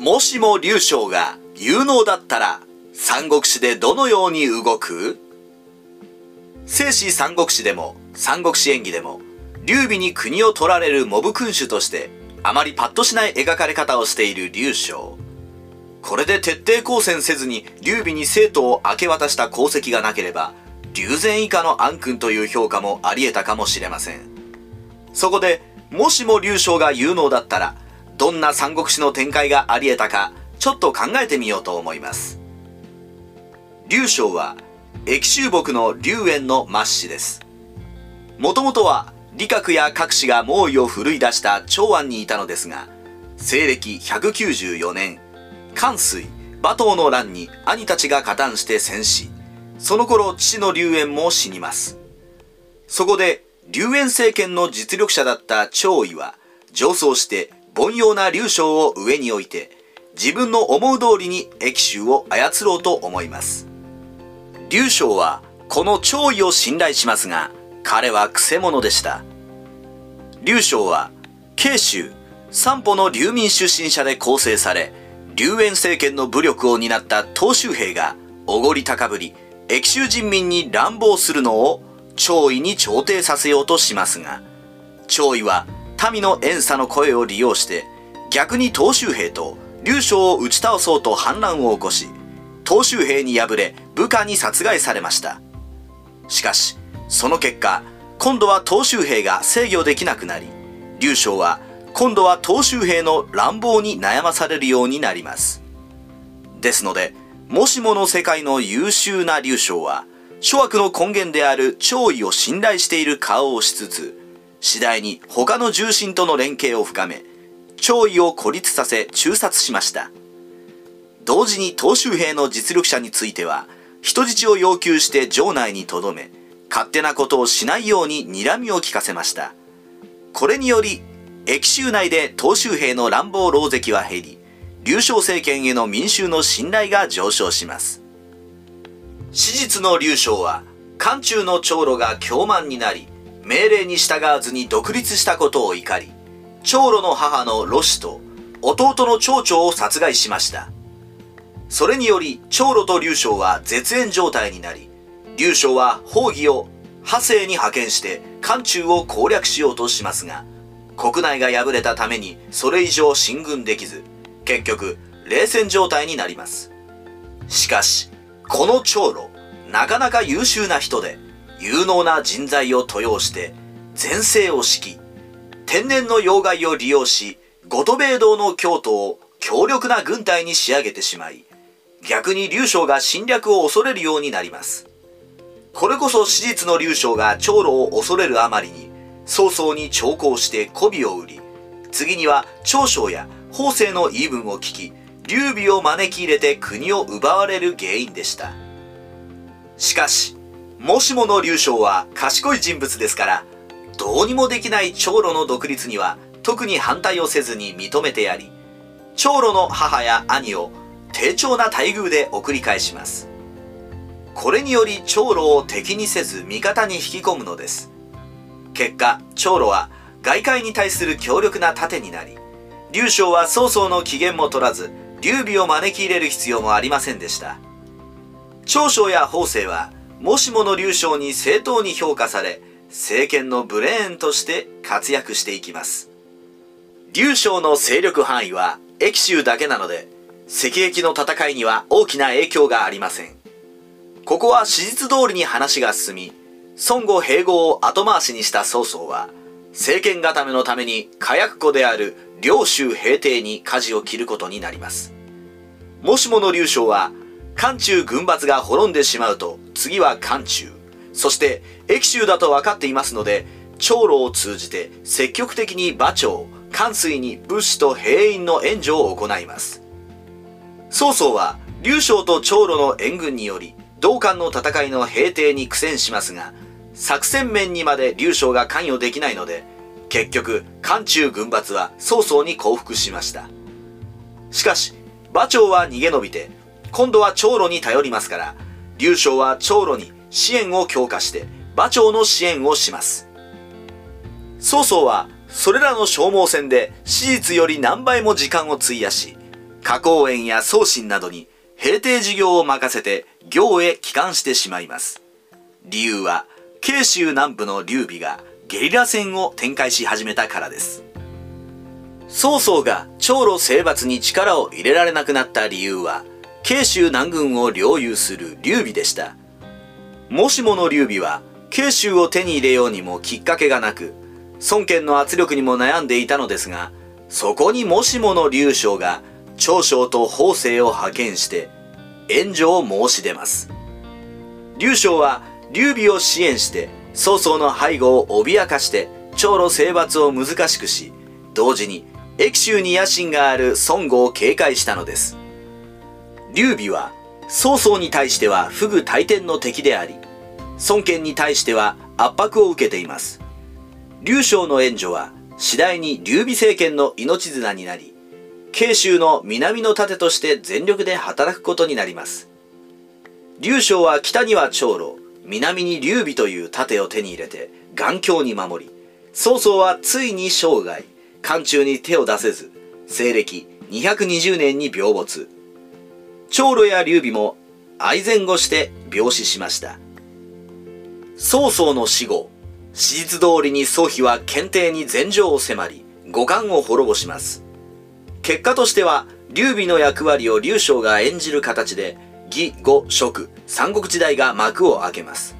もしも劉将が有能だったら三国志でどのように動く？聖史三国志でも三国志演義でも劉備に国を取られるモブ君主としてあまりパッとしない描かれ方をしている劉将これで徹底抗戦せずに劉備に生徒を明け渡した功績がなければ龍禅以下の暗君という評価もあり得たかもしれません。そこでもしも劉将が有能だったらどんな三国志の展開があり得たかちょっと考えてみようと思います。劉将は駅州木の劉園の末子です。もともとは李覚や郭氏が猛威を振るい出した長安にいたのですが西暦194年関水馬頭の乱に兄たちが加担して戦死。その頃父の劉園も死にます。そこで劉園政権の実力者だった張威は上層して凡庸な劉将を上に置いて自分の思う通りに益州を操ろうと思います。劉将はこの張威を信頼しますが彼はくせ者でした。劉将は慶州三歩の流民出身者で構成され劉園政権の武力を担った東州兵がおごり高ぶり益州人民に乱暴するのを張威に調停させようとしますが張威は民の遠差の声を利用して逆に東州兵と劉将を打ち倒そうと反乱を起こし東州兵に敗れ部下に殺害されました。しかしその結果今度は東州兵が制御できなくなり劉将は今度は東州兵の乱暴に悩まされるようになります。ですのでもしもの世界の優秀な劉将は諸悪の根源である弔意を信頼している顔をしつつ次第に他の重臣との連携を深め弔意を孤立させ中殺しました。同時に東州兵の実力者については人質を要求して城内に留め勝手なことをしないように睨みを聞かせました。これにより駅州内で東州兵の乱暴狼藉は減り劉将政権への民衆の信頼が上昇します。史実の劉将は漢中の長老が凶慢になり命令に従わずに独立したことを怒り長老の母のロシと弟の長長を殺害しました。それにより長老と劉将は絶縁状態になり劉将は宝義を派生に派遣して漢中を攻略しようとしますが国内が敗れたためにそれ以上進軍できず結局冷戦状態になります。しかしこの長老なかなか優秀な人で有能な人材を登用して前世を敷き天然の要害を利用し五都米道の京都を強力な軍隊に仕上げてしまい逆に劉将が侵略を恐れるようになります。これこそ史実の劉将が長老を恐れるあまりに早々に長考して媚びを売り次には長将や法政の言い分を聞き劉備を招き入れて国を奪われる原因でした。しかしもしもの劉将は賢い人物ですからどうにもできない長老の独立には特に反対をせずに認めてやり長老の母や兄を低調な待遇で送り返します。これにより長老を敵にせず味方に引き込むのです。結果長老は外界に対する強力な盾になり劉将は曹操の機嫌も取らず劉備を招き入れる必要もありませんでした。長将や法政はもしもの劉将に正当に評価され政権のブレーンとして活躍していきます劉将の勢力範囲は益州だけなので赤壁の戦いには大きな影響がありませんここは史実通りに話が進み、孫悟併合を後回しにした曹操は、政権固めのために火薬庫である領州平定に舵を切ることになります。もしもの劉将は、漢中軍閥が滅んでしまうと、次は漢中、そして益州だと分かっていますので、長老を通じて積極的に馬長、関水に物資と兵員の援助を行います。曹操は、劉将と長老の援軍により、同館の戦いの平定に苦戦しますが、作戦面にまで劉将が関与できないので、結局、漢中軍閥は曹操に降伏しました。しかし、馬長は逃げ延びて、今度は長老に頼りますから、劉将は長老に支援を強化して、馬長の支援をします。曹操は、それらの消耗戦で史実より何倍も時間を費やし、花公園や送信などに平定事業を任せて行へ帰還してしまいます。理由は、慶州南部の劉備がゲリラ戦を展開し始めたからです。曹操が長路征伐に力を入れられなくなった理由は、慶州南軍を領有する劉備でした。もしもの劉備は、慶州を手に入れようにもきっかけがなく、孫権の圧力にも悩んでいたのですが、そこにもしもの劉将が長将と法政を派遣して援助を申し出ます。劉将は劉備を支援して曹操の背後を脅かして長路征伐を難しくし、同時に益州に野心がある孫悟を警戒したのです。劉備は曹操に対しては不具大天の敵であり、孫権に対しては圧迫を受けています。劉将の援助は次第に劉備政権の命綱になり、慶州の南の盾として全力で働くことになります。劉将は北には長路、南に劉備という盾を手に入れて眼鏡に守り、曹操はついに生涯、漢中に手を出せず、西暦220年に病没。長路や劉備も愛前後して病死しました。曹操の死後、史実通りに曹丕は検定に禅情を迫り、五冠を滅ぼします。結果としては、劉備の役割を劉将が演じる形で、義、呉、蜀、三国時代が幕を開けます。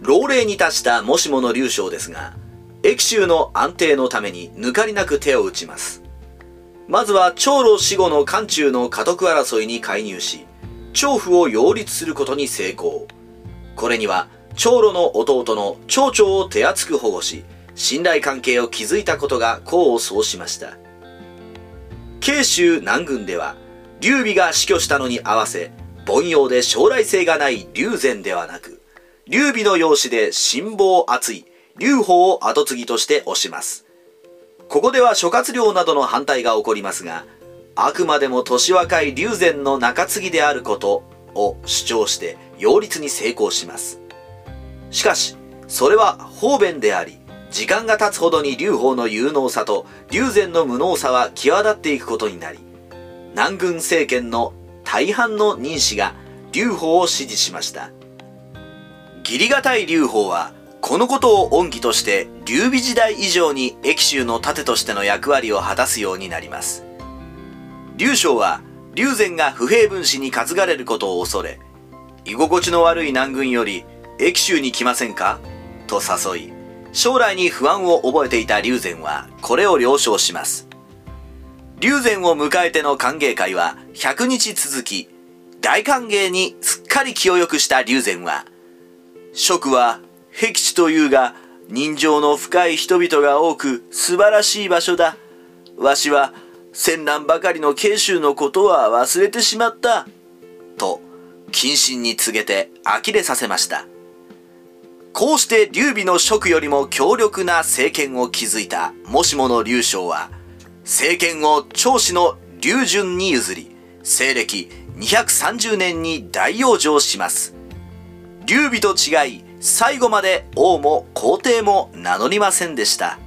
老齢に達したもしもの劉将ですが、益州の安定のために抜かりなく手を打ちます。まずは長老死後の漢中の家督争いに介入し、長府を擁立することに成功。これには長老の弟の長長を手厚く保護し、信頼関係を築いたことが功を奏しました。慶州南軍では、劉備が死去したのに合わせ、凡庸で将来性がない劉禅ではなく、劉備の養子で辛抱厚い劉邦を後継ぎとして推します。ここでは諸葛亮などの反対が起こりますが、あくまでも年若い劉禅の中継ぎであることを主張して擁立に成功します。しかし、それは方便であり、時間が経つほどに劉邦の有能さと劉禅の無能さは際立っていくことになり、南軍政権の大半の任氏が劉邦を支持しました。義理堅い劉邦は、このことを恩義として劉備時代以上に益州の盾としての役割を果たすようになります。劉将は劉禅が不平分子に担がれることを恐れ、居心地の悪い南軍より益州に来ませんか？と誘い、将来に不安を覚えていた龍禅はこれを了承します。龍禅を迎えての歓迎会は100日続き、大歓迎にすっかり気を良くした龍禅は、職は僻地というが人情の深い人々が多く素晴らしい場所だ。わしは戦乱ばかりの慶州のことは忘れてしまった。と、謹慎に告げて呆れさせました。こうして劉備の職よりも強力な政権を築いたもしもの劉将は、政権を長子の劉順に譲り、西暦230年に大養生します。劉備と違い、最後まで王も皇帝も名乗りませんでした。